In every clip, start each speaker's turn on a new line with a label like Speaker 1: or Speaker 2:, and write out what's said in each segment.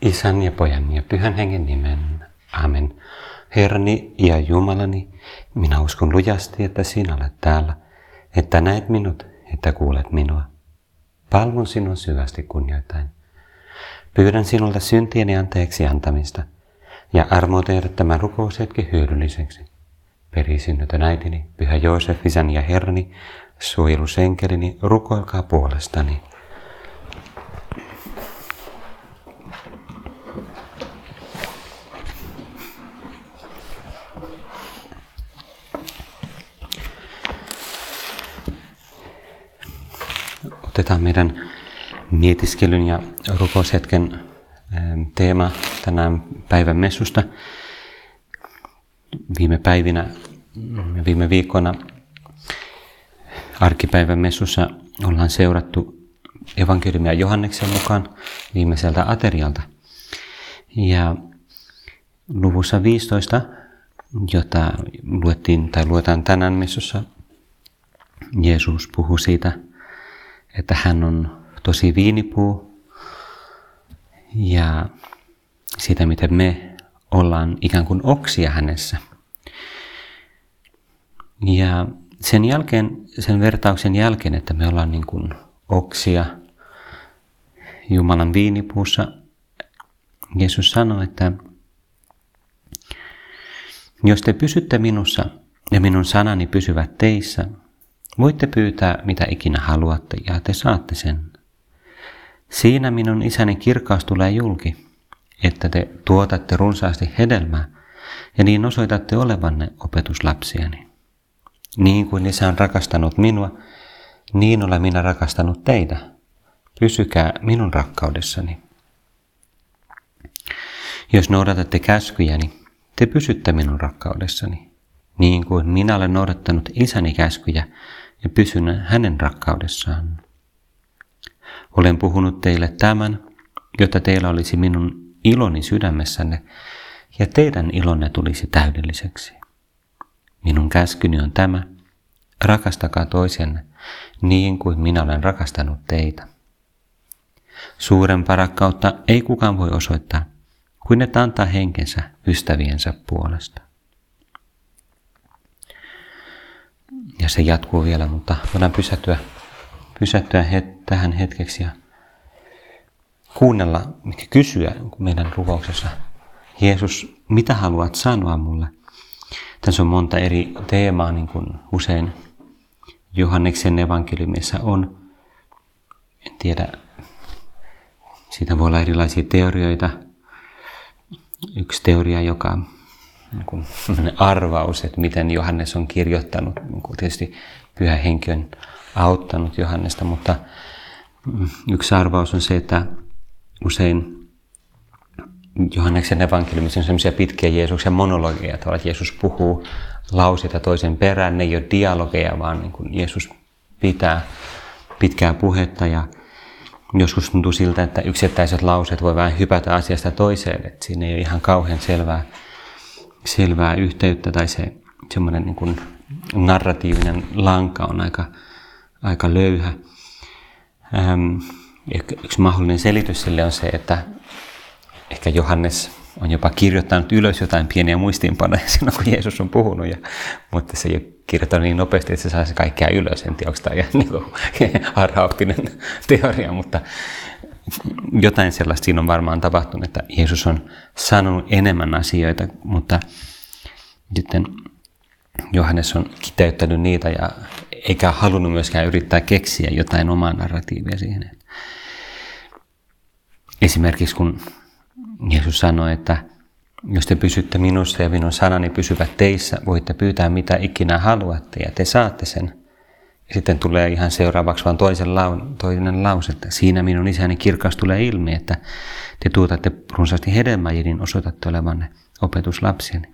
Speaker 1: Isän ja pojan ja pyhän hengen nimen. Amen. Herrani ja Jumalani, minä uskon lujasti, että sinä olet täällä, että näet minut, että kuulet minua. Palvon sinun syvästi kunnioittain. Pyydän sinulta syntieni anteeksi antamista ja armoa tehdä tämän rukoushetki hyödylliseksi. Perisynnytön äitini, pyhä Joosef, isän ja herrani, suojelusenkelini, rukoilkaa puolestani. Otetaan meidän mietiskelyn ja rukoushetken ähm, teema tänään päivän messusta. Viime päivinä, viime viikkoina arkipäivän messussa ollaan seurattu evankeliumia Johanneksen mukaan viimeiseltä aterialta. Ja luvussa 15, jota luettiin tai luetaan tänään messussa, Jeesus puhuu siitä, että hän on tosi viinipuu ja siitä, miten me ollaan ikään kuin oksia hänessä. Ja sen jälkeen, sen vertauksen jälkeen, että me ollaan niin kuin oksia Jumalan viinipuussa, Jeesus sanoi, että jos te pysytte minussa ja minun sanani pysyvät teissä, voitte pyytää mitä ikinä haluatte ja te saatte sen. Siinä minun isäni kirkkaus tulee julki, että te tuotatte runsaasti hedelmää ja niin osoitatte olevanne opetuslapsiani. Niin kuin isä on rakastanut minua, niin olen minä rakastanut teitä. Pysykää minun rakkaudessani. Jos noudatatte käskyjäni, te pysytte minun rakkaudessani, niin kuin minä olen noudattanut isäni käskyjä ja pysyn hänen rakkaudessaan. Olen puhunut teille tämän, jotta teillä olisi minun iloni sydämessänne ja teidän ilonne tulisi täydelliseksi. Minun käskyni on tämä, rakastakaa toisenne niin kuin minä olen rakastanut teitä. Suurempaa rakkautta ei kukaan voi osoittaa, kuin että antaa henkensä ystäviensä puolesta. Ja se jatkuu vielä, mutta voidaan pysähtyä, pysähtyä het, tähän hetkeksi ja kuunnella, mikä kysyä meidän rukouksessa. Jeesus, mitä haluat sanoa mulle? Tässä on monta eri teemaa, niin kuin usein Johanneksen evankeliumissa on. En tiedä, siitä voi olla erilaisia teorioita. Yksi teoria, joka niin arvaus, että miten Johannes on kirjoittanut. Niin kuin tietysti pyhä henki on auttanut Johannesta, mutta mm, yksi arvaus on se, että usein Johanneksen evankeliumissa on sellaisia pitkiä Jeesuksen monologeja, että Jeesus puhuu lauseita toisen perään. Ne ei ole dialogeja, vaan niin kuin Jeesus pitää pitkää puhetta ja joskus tuntuu siltä, että yksittäiset lauseet voi vähän hypätä asiasta toiseen, että siinä ei ole ihan kauhean selvää, selvää yhteyttä tai se semmoinen niin kuin narratiivinen lanka on aika, aika löyhä. Ähm, yksi mahdollinen selitys sille on se, että ehkä Johannes on jopa kirjoittanut ylös jotain pieniä muistiinpanoja silloin, kun Jeesus on puhunut, ja, mutta se ei ole kirjoittanut niin nopeasti, että se saisi kaikkea ylös. En tiedä, onko tämä ihan niin teoria, mutta jotain sellaista siinä on varmaan tapahtunut, että Jeesus on sanonut enemmän asioita, mutta sitten Johannes on kiteyttänyt niitä ja eikä halunnut myöskään yrittää keksiä jotain omaa narratiivia siihen. Esimerkiksi kun Jeesus sanoi, että jos te pysytte minussa ja minun sanani pysyvät teissä, voitte pyytää mitä ikinä haluatte ja te saatte sen. Sitten tulee ihan seuraavaksi vaan toisen lau, toinen lause, että siinä minun isäni kirkas tulee ilmi, että te tuotatte runsaasti hedelmää ja niin osoitatte olevanne opetuslapsiani.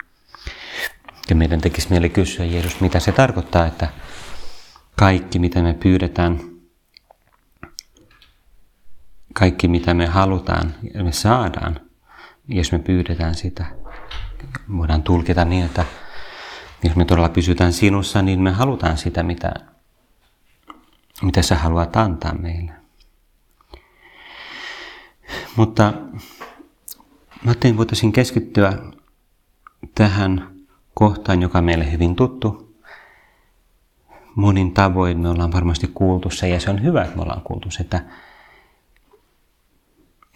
Speaker 1: Ja meidän tekisi mieli kysyä, Jeesus, mitä se tarkoittaa, että kaikki mitä me pyydetään, kaikki mitä me halutaan ja me saadaan, jos me pyydetään sitä. Voidaan tulkita niin, että jos me todella pysytään sinussa, niin me halutaan sitä, mitä, mitä sä haluat antaa meille. Mutta mä ajattelin, voitaisiin keskittyä tähän kohtaan, joka on meille hyvin tuttu. Monin tavoin me ollaan varmasti kuultu se, ja se on hyvä, että me ollaan kuultu se, että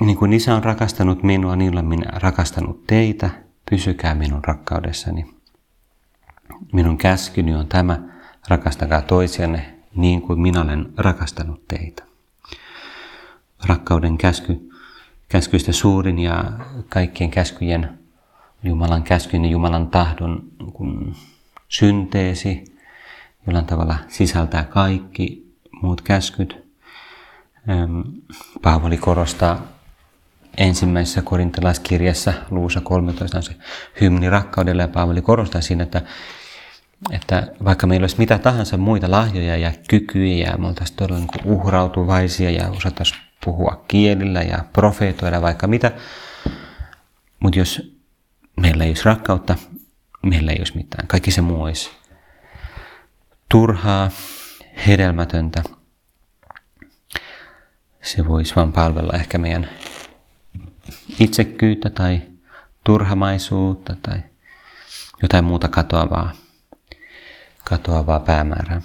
Speaker 1: niin kuin isä on rakastanut minua, olen minä rakastanut teitä, pysykää minun rakkaudessani. Minun käskyni on tämä, rakastakaa toisianne niin kuin minä olen rakastanut teitä. Rakkauden käsky, käskyistä suurin ja kaikkien käskyjen Jumalan käskyn ja Jumalan tahdon kun synteesi, jollain tavalla sisältää kaikki muut käskyt. Paavali korostaa ensimmäisessä korintalaiskirjassa, luussa 13, on se hymni rakkaudelle, ja Paavali korostaa siinä, että, että vaikka meillä olisi mitä tahansa muita lahjoja ja kykyjä, ja me oltaisiin todella niin uhrautuvaisia ja osattaisiin puhua kielillä ja profeetoida vaikka mitä, mutta jos meillä ei olisi rakkautta, meillä ei olisi mitään. Kaikki se muu olisi turhaa, hedelmätöntä. Se voisi vain palvella ehkä meidän itsekkyyttä tai turhamaisuutta tai jotain muuta katoavaa, katoavaa päämäärää.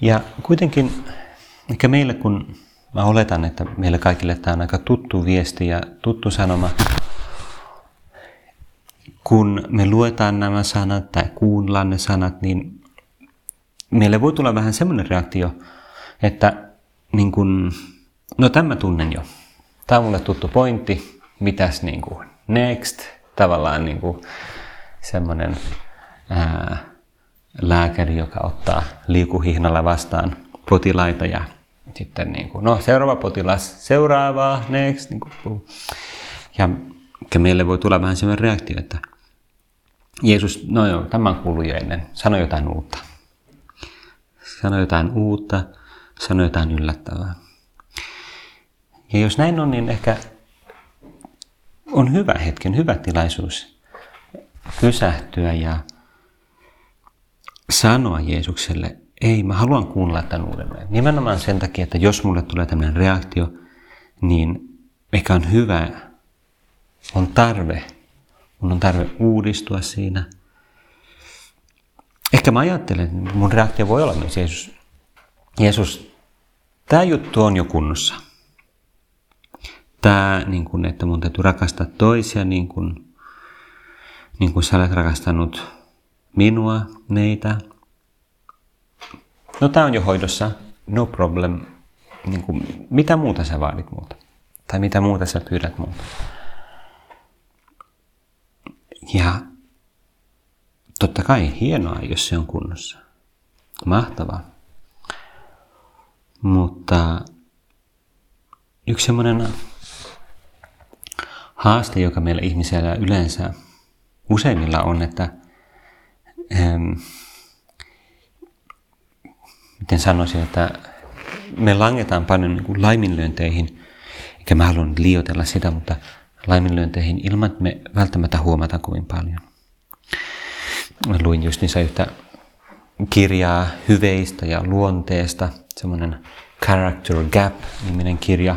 Speaker 1: Ja kuitenkin ehkä meille, kun mä oletan, että meille kaikille tämä on aika tuttu viesti ja tuttu sanoma, kun me luetaan nämä sanat tai kuullaan ne sanat, niin meille voi tulla vähän semmoinen reaktio, että niin kun, no tämä tunnen jo. Tämä on mulle tuttu pointti. Mitäs niin kuin next? Tavallaan niin kuin semmoinen ää, lääkäri, joka ottaa liikuhihnalla vastaan potilaita ja sitten niin kuin, no seuraava potilas, seuraavaa, next. Niin kuin, ja meille voi tulla vähän sellainen reaktio, että Jeesus, no joo, tämä on kuullut jo ennen, sano jotain uutta. Sano jotain uutta, sano jotain yllättävää. Ja jos näin on, niin ehkä on hyvä hetken, hyvä tilaisuus pysähtyä ja sanoa Jeesukselle, ei, mä haluan kuunnella tämän uudelleen. Nimenomaan sen takia, että jos mulle tulee tämmöinen reaktio, niin ehkä on hyvä, on tarve, mun on tarve uudistua siinä. Ehkä mä ajattelen, että mun reaktio voi olla myös Jeesus. Jeesus, tämä juttu on jo kunnossa. Tämä, niin kun, että mun täytyy rakastaa toisia niin kuin, niin kuin sä olet rakastanut minua, meitä, No tämä on jo hoidossa, no problem. Niin kuin, mitä muuta sä vaadit muuta? Tai mitä muuta sä pyydät muuta? Ja totta kai hienoa, jos se on kunnossa. Mahtavaa. Mutta yksi semmoinen haaste, joka meillä ihmisellä yleensä useimmilla on, että ähm, miten sanoisin, että me langetaan paljon niin kuin laiminlyönteihin, eikä mä haluan liioitella sitä, mutta laiminlyönteihin ilman, että me välttämättä huomataan kovin paljon. Mä luin just niissä yhtä kirjaa hyveistä ja luonteesta, semmoinen Character Gap-niminen kirja,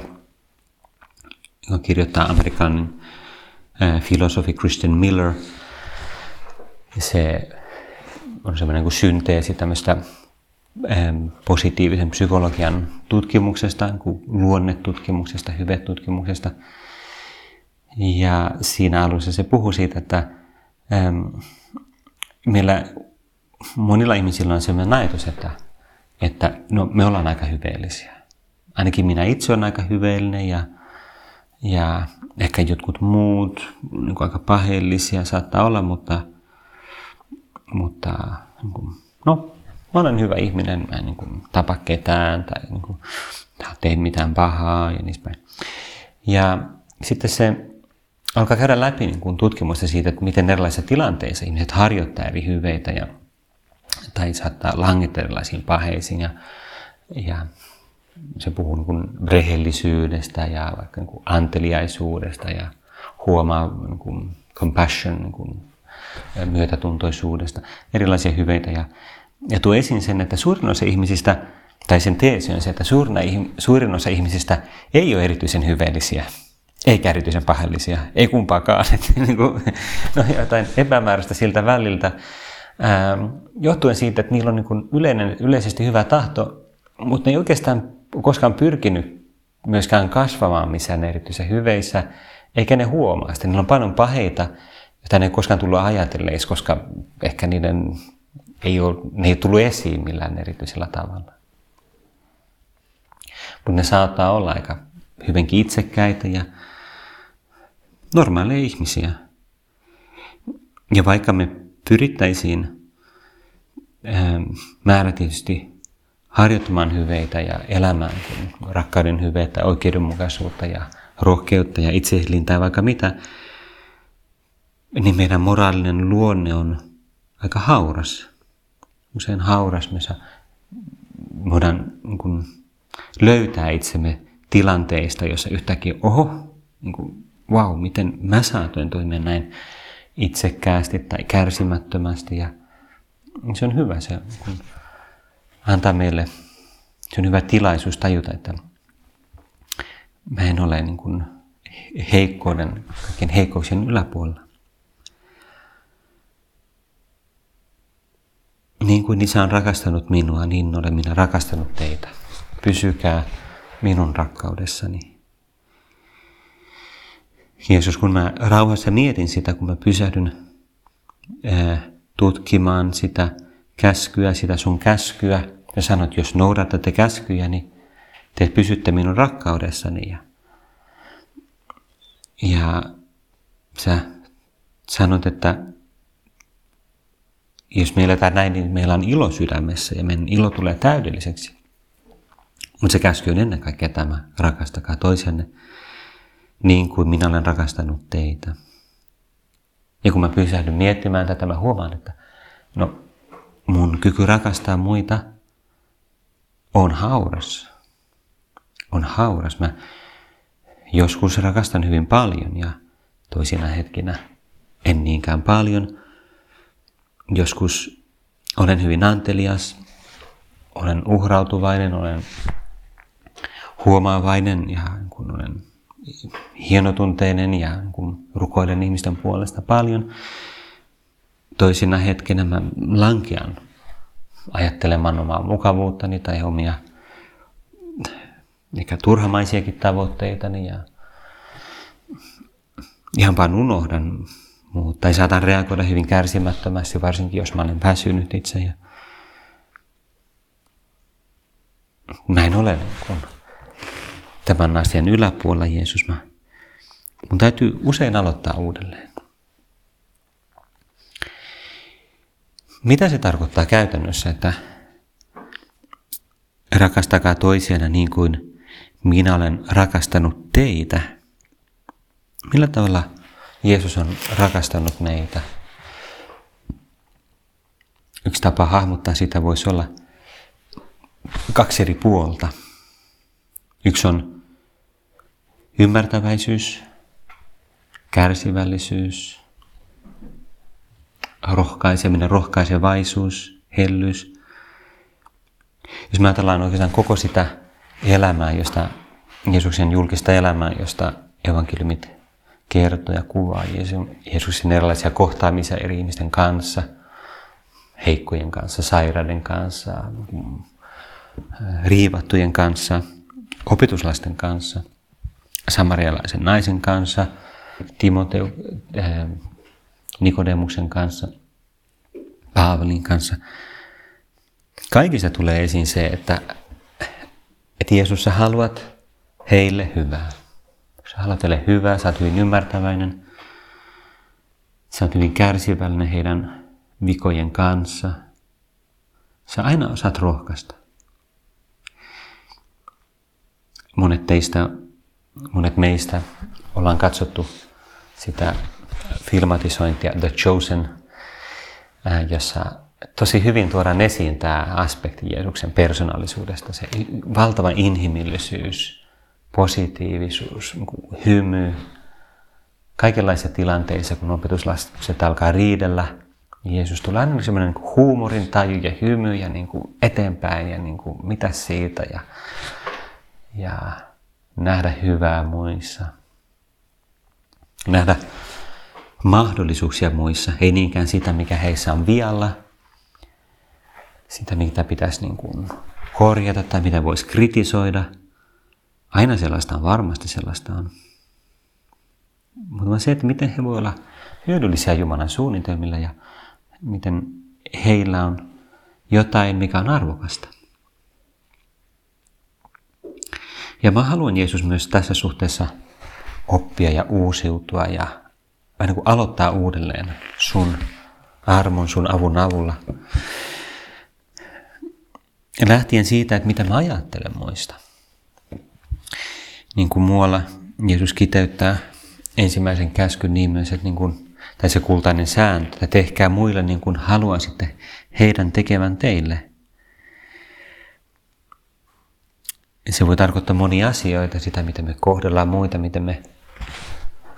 Speaker 1: joka kirjoittaa amerikkalainen filosofi Christian Miller. Se on semmoinen kuin synteesi tämmöistä positiivisen psykologian tutkimuksesta, luonnetutkimuksesta, hyvetutkimuksesta. Ja siinä alussa se puhuu siitä, että meillä monilla ihmisillä on sellainen ajatus, että, että no, me ollaan aika hyveellisiä. Ainakin minä itse olen aika hyveellinen ja, ja ehkä jotkut muut niin aika paheellisia saattaa olla, mutta, mutta niin kuin, no, mä olen hyvä ihminen, mä en niin kuin, tapa ketään tai niin kuin, tee mitään pahaa ja niin päin. Ja sitten se alkaa käydä läpi niin kuin, tutkimusta siitä, että miten erilaisissa tilanteissa ihmiset harjoittaa eri hyveitä ja, tai saattaa langetta erilaisiin paheisiin. Ja, ja se puhuu niin kuin, rehellisyydestä ja vaikka niin kuin, anteliaisuudesta ja huomaa niin kuin, compassion, niin kuin, myötätuntoisuudesta, erilaisia hyveitä. Ja ja tuo esiin sen, että suurin osa ihmisistä tai sen teesi on se, että suurin osa ihmisistä ei ole erityisen hyveellisiä, eikä erityisen pahallisia, ei kumpaakaan. Niin no, jotain epämääräistä siltä väliltä, johtuen siitä, että niillä on niin kuin yleinen, yleisesti hyvä tahto, mutta ne ei oikeastaan koskaan pyrkinyt myöskään kasvamaan missään erityisen hyveissä, eikä ne huomaa sitä. Niillä on paljon paheita, joita ne ei koskaan tullut ajatelleeksi, koska ehkä niiden ei ole, ne ei tullut esiin millään erityisellä tavalla. Mutta ne saattaa olla aika hyvinkin itsekkäitä ja normaaleja ihmisiä. Ja vaikka me pyrittäisiin määrätisesti harjoittamaan hyveitä ja elämään rakkauden hyveitä, oikeudenmukaisuutta ja rohkeutta ja itsehillintää vaikka mitä, niin meidän moraalinen luonne on aika hauras. Usein hauras me voidaan niin kuin, löytää itsemme tilanteista, jossa yhtäkkiä, oho, niin kuin, wow, miten mä saatoin toimia näin itsekkäästi tai kärsimättömästi. Ja se on hyvä, se kun antaa meille, se on hyvä tilaisuus tajuta, että mä en ole niin kuin heikkouden, kaikkien heikkouksien yläpuolella. Niin kuin isä on rakastanut minua, niin olen minä rakastanut teitä. Pysykää minun rakkaudessani. Jeesus, kun mä rauhassa mietin sitä, kun mä pysähdyn tutkimaan sitä käskyä, sitä sun käskyä, ja sanot, jos noudatatte käskyjä, niin te pysytte minun rakkaudessani. Ja, ja sä sanot, että jos me eletään näin, niin meillä on ilo sydämessä ja meidän ilo tulee täydelliseksi. Mutta se käsky on ennen kaikkea tämä, rakastakaa toisenne niin kuin minä olen rakastanut teitä. Ja kun mä pysähdyn miettimään tätä, mä huomaan, että no, mun kyky rakastaa muita on hauras. On hauras. Mä joskus rakastan hyvin paljon ja toisina hetkinä en niinkään paljon. Joskus olen hyvin antelias, olen uhrautuvainen, olen huomaavainen ja kun olen hienotunteinen ja kun rukoilen ihmisten puolesta paljon. Toisina hetkenä mä lankean ajattelemaan omaa mukavuuttani tai omia ehkä turhamaisiakin tavoitteitani ja ihan vaan unohdan muut. Tai saatan reagoida hyvin kärsimättömästi, varsinkin jos mä olen väsynyt itse. Ja näin olen, kun tämän asian yläpuolella Jeesus. Mä, mun täytyy usein aloittaa uudelleen. Mitä se tarkoittaa käytännössä, että rakastakaa toisiana niin kuin minä olen rakastanut teitä? Millä tavalla Jeesus on rakastanut meitä? Yksi tapa hahmottaa sitä voisi olla kaksi eri puolta. Yksi on ymmärtäväisyys, kärsivällisyys, rohkaiseminen, rohkaisevaisuus, hellyys. Jos me ajatellaan oikeastaan koko sitä elämää, josta Jeesuksen julkista elämää, josta evankeliumit kertoo ja kuvaa Jeesuksen erilaisia kohtaamisia eri ihmisten kanssa, heikkojen kanssa, sairaiden kanssa, riivattujen kanssa, opetuslasten kanssa, samarialaisen naisen kanssa, Timoteu, äh, Nikodemuksen kanssa, Paavalin kanssa. Kaikissa tulee esiin se, että, että Jeesus, sä haluat heille hyvää. Sä haluat heille hyvää, sä oot hyvin ymmärtäväinen, sä oot hyvin kärsivällinen heidän vikojen kanssa. Sä aina osaat rohkaista. Monet teistä, monet meistä ollaan katsottu sitä filmatisointia The Chosen, äh, jossa tosi hyvin tuodaan esiin tämä aspekti Jeesuksen persoonallisuudesta, se valtava inhimillisyys, positiivisuus, niin hymy, kaikenlaisissa tilanteissa, kun opetuslapset alkaa riidellä Jeesus tulee aina semmoinen niin huumorin taju ja hymy ja niin kuin eteenpäin ja niin kuin mitä siitä ja, ja nähdä hyvää muissa. Nähdä mahdollisuuksia muissa, ei niinkään sitä, mikä heissä on vialla, sitä, mitä pitäisi niin kuin korjata tai mitä voisi kritisoida. Aina sellaista on, varmasti sellaista on. Mutta se, että miten he voivat olla hyödyllisiä Jumalan suunnitelmilla ja miten heillä on jotain, mikä on arvokasta. Ja mä haluan Jeesus myös tässä suhteessa oppia ja uusiutua ja vähän niin kuin aloittaa uudelleen sun armon, sun avun avulla. Ja lähtien siitä, että mitä mä ajattelen muista. Niin kuin muualla Jeesus kiteyttää ensimmäisen käskyn niin myös, että niin kuin, tai se kultainen sääntö, että tehkää muille niin kuin haluaisitte heidän tekevän teille. Se voi tarkoittaa monia asioita, sitä miten me kohdellaan muita, miten me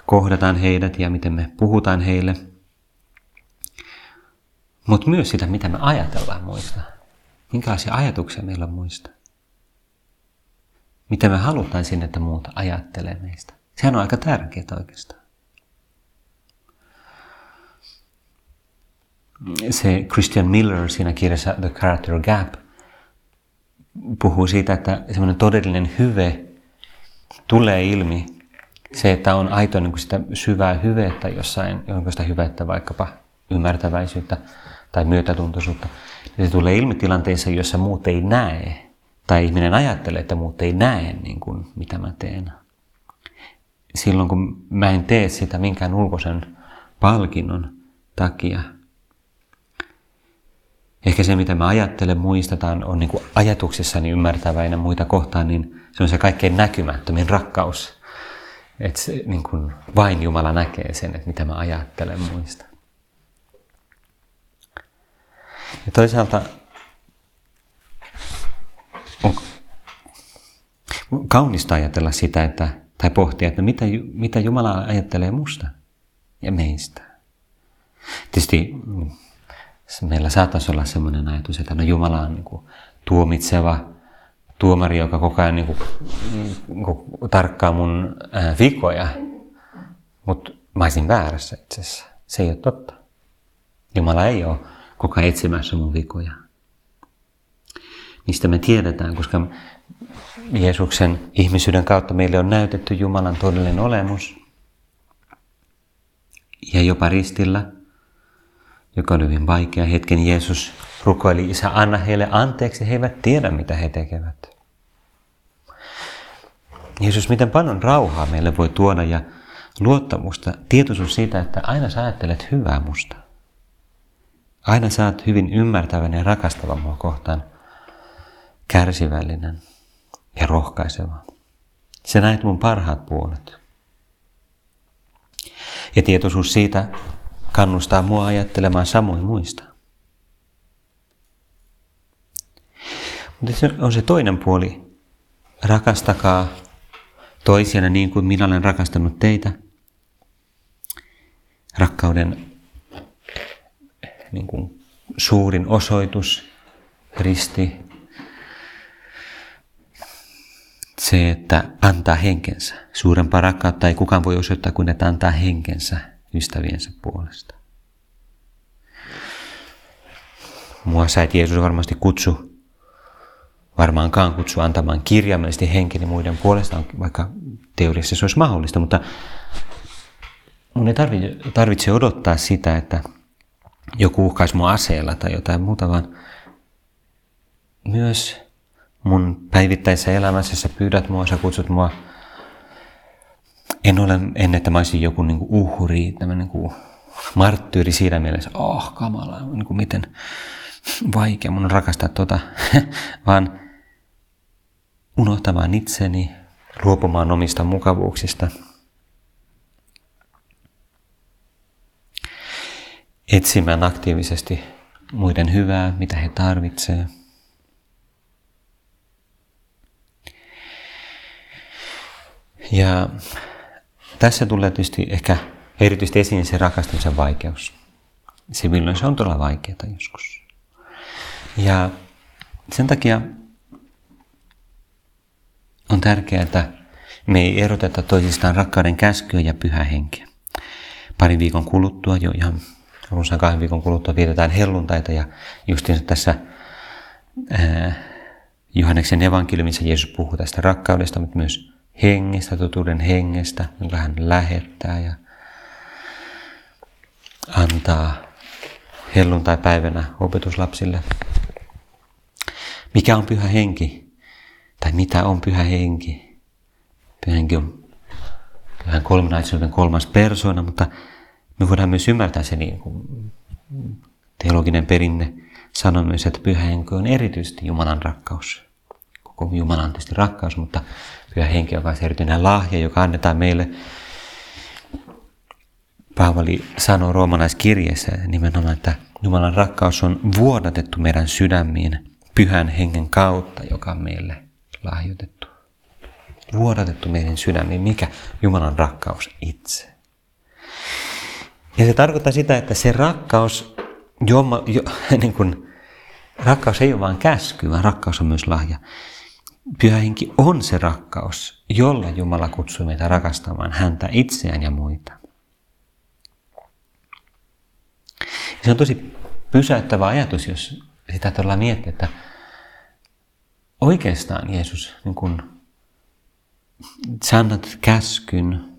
Speaker 1: kohdataan heidät ja miten me puhutaan heille. Mutta myös sitä, mitä me ajatellaan muista. Minkälaisia ajatuksia meillä on muista. Mitä me halutaan sinne, että muuta ajattelee meistä. Sehän on aika tärkeää oikeastaan. Se Christian Miller siinä kirjassa The Character Gap puhuu siitä, että semmoinen todellinen hyve tulee ilmi. Se, että on aito niin kuin sitä syvää hyvettä jossain, jonkinlaista hyvettä, vaikkapa ymmärtäväisyyttä tai myötätuntoisuutta. Ja se tulee ilmi tilanteissa, jossa muut ei näe. Tai ihminen ajattelee, että muut ei näe niin kuin, mitä mä teen silloin kun mä en tee sitä minkään ulkoisen palkinnon takia. Ehkä se, mitä mä ajattelen, muistetaan, on niin kuin ajatuksissani ymmärtäväinen muita kohtaan, niin se on se kaikkein näkymättömin rakkaus. Että se, niin kuin vain Jumala näkee sen, että mitä mä ajattelen muista. Ja toisaalta on kaunista ajatella sitä, että tai pohtia, että mitä, mitä Jumala ajattelee musta ja meistä. Tietysti mm, meillä saattaisi olla sellainen ajatus, että no Jumala on niin kuin tuomitseva tuomari, joka koko ajan niin kuin, niin kuin, tarkkaa mun ää, vikoja. Mutta mä olisin väärässä itse asiassa. Se ei ole totta. Jumala ei ole koko ajan etsimässä mun vikoja. Mistä me tiedetään, koska Jeesuksen ihmisyyden kautta meille on näytetty Jumalan todellinen olemus. Ja jopa ristillä, joka oli hyvin vaikea hetken, Jeesus rukoili, Isä, anna heille anteeksi, he eivät tiedä, mitä he tekevät. Jeesus, miten paljon rauhaa meille voi tuoda ja luottamusta, tietoisuus siitä, että aina sä ajattelet hyvää musta. Aina sä oot hyvin ymmärtävän ja rakastava mua kohtaan, kärsivällinen ja rohkaiseva. Se näet mun parhaat puolet. Ja tietoisuus siitä kannustaa mua ajattelemaan samoin muista. Mutta se on se toinen puoli. Rakastakaa toisianne niin kuin minä olen rakastanut teitä. Rakkauden niin kuin suurin osoitus, risti, se, että antaa henkensä. Suurempaa rakkautta ei kukaan voi osoittaa kuin että antaa henkensä ystäviensä puolesta. Mua sä et Jeesus varmasti kutsu, varmaankaan kutsu antamaan kirjaimellisesti henkeni muiden puolesta, vaikka teoriassa se olisi mahdollista, mutta mun ei tarvitse, odottaa sitä, että joku uhkaisi mua aseella tai jotain muuta, vaan myös mun päivittäisessä elämässä sä pyydät mua, sä kutsut mua. En ole ennen, että mä olisin joku niin kuin uhri, tämmöinen niin marttyyri siinä mielessä, oh kamala, niin kuin miten vaikea mun on rakastaa tota, vaan unohtamaan itseni, luopumaan omista mukavuuksista. Etsimään aktiivisesti muiden hyvää, mitä he tarvitsevat. Ja tässä tulee tietysti ehkä erityisesti esiin se rakastamisen vaikeus. se milloin se on todella vaikeaa joskus. Ja sen takia on tärkeää, että me ei eroteta toisistaan rakkauden käskyä ja pyhä henkeä. Parin viikon kuluttua, jo ihan runsaan kahden viikon kuluttua vietetään helluntaita ja justiinsa tässä ää, Johanneksen evankeliumissa Jeesus puhuu tästä rakkaudesta, mutta myös hengestä, totuuden hengestä, jonka hän lähettää ja antaa helluntai-päivänä opetuslapsille. Mikä on pyhä henki? Tai mitä on pyhä henki? Pyhä henki on pyhän kolminaisuuden kolmas persoona, mutta me voidaan myös ymmärtää se niin kuin teologinen perinne sanoo myös, että pyhä henki on erityisesti Jumalan rakkaus. Koko Jumala on tietysti rakkaus, mutta pyhä henki on myös erityinen lahja, joka annetaan meille. Paavali sanoo roomalaiskirjeessä nimenomaan, että Jumalan rakkaus on vuodatettu meidän sydämiin pyhän hengen kautta, joka on meille lahjoitettu. Vuodatettu meidän sydämiin. Mikä? Jumalan rakkaus itse. Ja se tarkoittaa sitä, että se rakkaus, joma, jo, niin kuin, rakkaus ei ole vain käsky, vaan rakkaus on myös lahja. Pyhä henki on se rakkaus, jolla Jumala kutsuu meitä rakastamaan häntä itseään ja muita. Se on tosi pysäyttävä ajatus, jos sitä todella miettii, että oikeastaan Jeesus niin kun, sanat käskyn,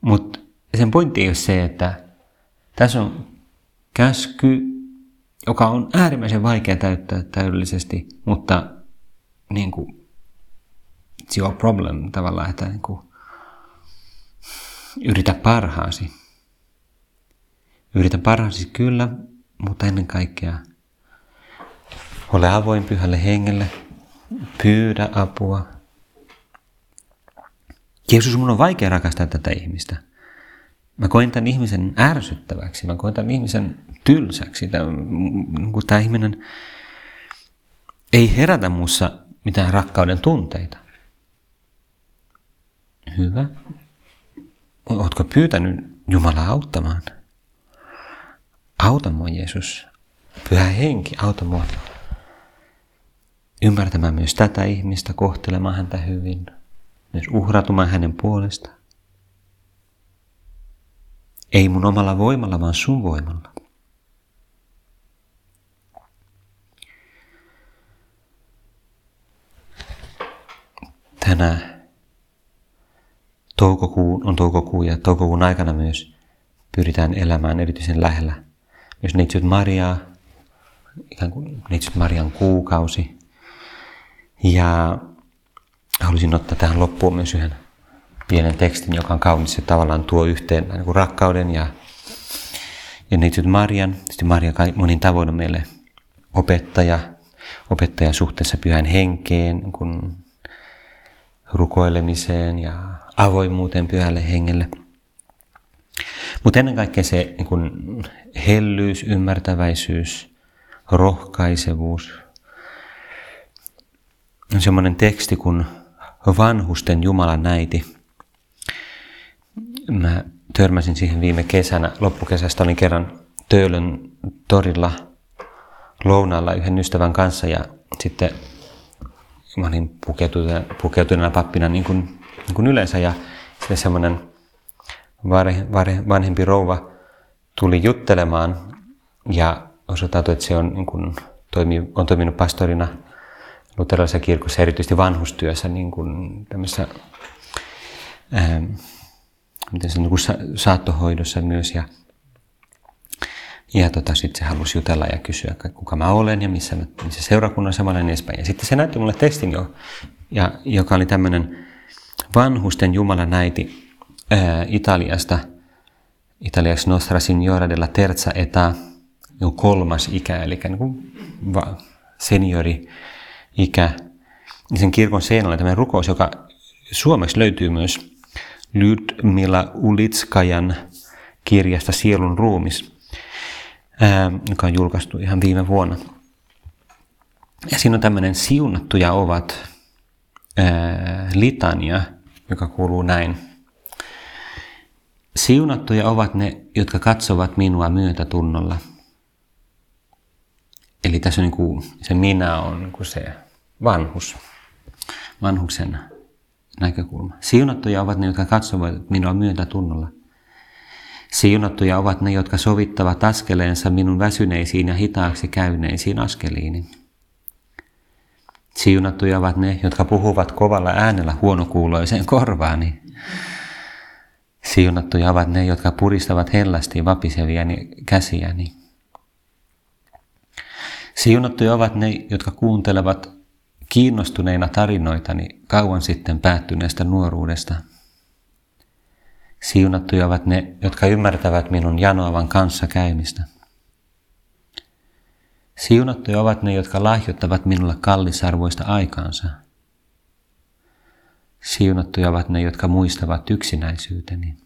Speaker 1: mutta sen pointti ei ole se, että tässä on käsky, joka on äärimmäisen vaikea täyttää täydellisesti, mutta niin kuin, it's your problem tavallaan, että niin kuin, yritä parhaasi. Yritä parhaasi kyllä, mutta ennen kaikkea ole avoin pyhälle hengelle, pyydä apua. Jeesus, mun on vaikea rakastaa tätä ihmistä. Mä koen tämän ihmisen ärsyttäväksi, mä koen tämän ihmisen tylsäksi. Kun tämä ihminen ei herätä muussa mitään rakkauden tunteita. Hyvä. Oletko pyytänyt Jumalaa auttamaan? Auta mua Jeesus. Pyhä henki, auta mua ymmärtämään myös tätä ihmistä, kohtelemaan häntä hyvin, myös uhratumaan hänen puolestaan. Ei mun omalla voimalla, vaan sun voimalla. Tänä toukokuun, on toukokuu ja toukokuun aikana myös pyritään elämään erityisen lähellä myös Neitsyt Mariaa, ikään kuin Neitsyt Marian kuukausi. Ja halusin ottaa tähän loppuun myös yhden pienen tekstin, joka on kaunis ja tavallaan tuo yhteen niin kuin rakkauden ja, ja neitsyt Marian. Tietysti Maria monin tavoin on meille opettaja, opettaja suhteessa pyhän henkeen, kuin rukoilemiseen ja avoimuuteen pyhälle hengelle. Mutta ennen kaikkea se niin kuin hellyys, ymmärtäväisyys, rohkaisevuus. On semmoinen teksti kuin vanhusten Jumalan näiti. Mä törmäsin siihen viime kesänä, loppukesästä olin kerran Töölön torilla lounaalla yhden ystävän kanssa ja sitten mä olin pukeutuneena, pappina niin kuin, niin kuin yleensä ja sitten semmoinen vanhempi rouva tuli juttelemaan ja osoittautui, että se on, niin kuin, toimi, on toiminut pastorina luterilaisessa kirkossa, erityisesti vanhustyössä, niin kuin tämmöisessä ää, miten se, niin kuin saattohoidossa myös. Ja, ja tota, sitten se halusi jutella ja kysyä, kuka mä olen ja missä, missä seurakunnassa mä olen edespäin. Ja sitten se näytti mulle testin jo, ja, joka oli tämmöinen vanhusten Jumalan näiti ää, Italiasta, italiaksi Nostra Signora della Terza Eta, kolmas ikä, eli niin kuin va, seniori ikä. Ja sen kirkon seinällä oli tämmöinen rukous, joka suomeksi löytyy myös Lyudmila Ulitskajan kirjasta Sielun ruumis, ää, joka on julkaistu ihan viime vuonna. Ja siinä on tämmöinen siunattuja ovat ää, litania, joka kuuluu näin. Siunattuja ovat ne, jotka katsovat minua myötätunnolla. Eli tässä on niin kuin, se minä on niin kuin se vanhus, vanhuksen näkökulma. Siunattuja ovat ne, jotka katsovat minua myötätunnolla. Siunattuja ovat ne, jotka sovittavat askeleensa minun väsyneisiin ja hitaaksi käyneisiin askeliini. Siunattuja ovat ne, jotka puhuvat kovalla äänellä huonokuuloiseen korvaani. Siunattuja ovat ne, jotka puristavat hellästi vapiseviäni käsiäni. Siunattuja ovat ne, jotka kuuntelevat kiinnostuneina tarinoitani kauan sitten päättyneestä nuoruudesta. Siunattuja ovat ne, jotka ymmärtävät minun janoavan kanssa käymistä. Siunattuja ovat ne, jotka lahjoittavat minulle kallisarvoista aikaansa. Siunattuja ovat ne, jotka muistavat yksinäisyyteni.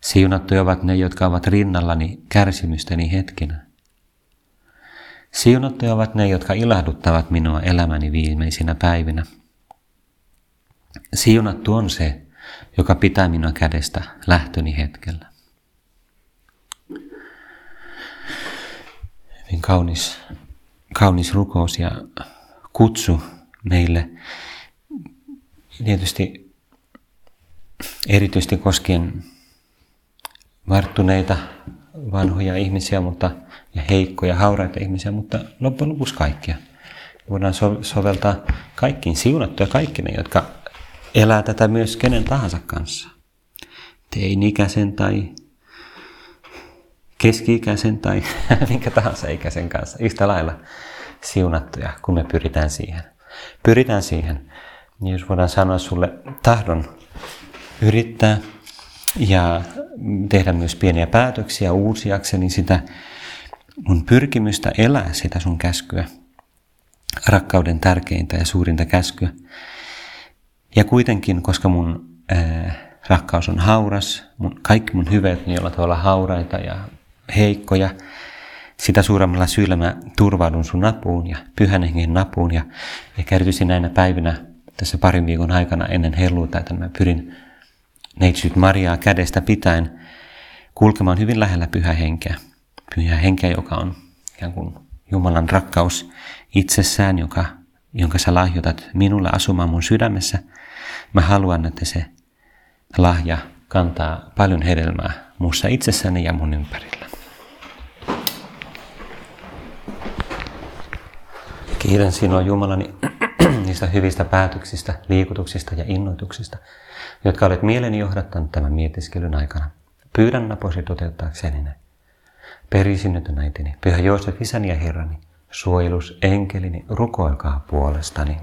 Speaker 1: Siunattuja ovat ne, jotka ovat rinnallani kärsimysteni hetkinä. Siunattuja ovat ne, jotka ilahduttavat minua elämäni viimeisinä päivinä. Siunattu on se, joka pitää minua kädestä lähtöni hetkellä. Hyvin kaunis, kaunis rukous ja kutsu meille. Tietysti erityisesti koskien varttuneita vanhoja ihmisiä mutta, ja heikkoja, hauraita ihmisiä, mutta loppujen lopuksi kaikkia. Voidaan so- soveltaa kaikkiin siunattuja kaikki ne, jotka elää tätä myös kenen tahansa kanssa. Teini-ikäisen tai keski-ikäisen tai minkä tahansa ikäisen kanssa. Yhtä lailla siunattuja, kun me pyritään siihen. Pyritään siihen. Niin jos voidaan sanoa sulle tahdon yrittää ja tehdä myös pieniä päätöksiä uusiakseni sitä mun pyrkimystä elää sitä sun käskyä, rakkauden tärkeintä ja suurinta käskyä. Ja kuitenkin, koska mun ää, rakkaus on hauras, mun, kaikki mun hyvät niin ovat olla hauraita ja heikkoja, sitä suuremmalla syyllä mä turvaudun sun napuun ja pyhän hengen napuun ja ehkä erityisesti näinä päivinä tässä parin viikon aikana ennen helluuta, että mä pyrin neitsyt Mariaa kädestä pitäen kulkemaan hyvin lähellä pyhä henkeä. Pyhä henkeä, joka on ikään kuin Jumalan rakkaus itsessään, joka, jonka sä lahjoitat minulle asumaan mun sydämessä. Mä haluan, että se lahja kantaa paljon hedelmää muussa itsessäni ja mun ympärillä. Kiitän sinua Jumalani niistä hyvistä päätöksistä, liikutuksista ja innoituksista, jotka olet mieleni johdattanut tämän mietiskelyn aikana. Pyydän naposi toteuttaakseni ne. Perisinnytön äitini, pyhä Joosef, isäni ja herrani, suojelus enkelini, rukoilkaa puolestani.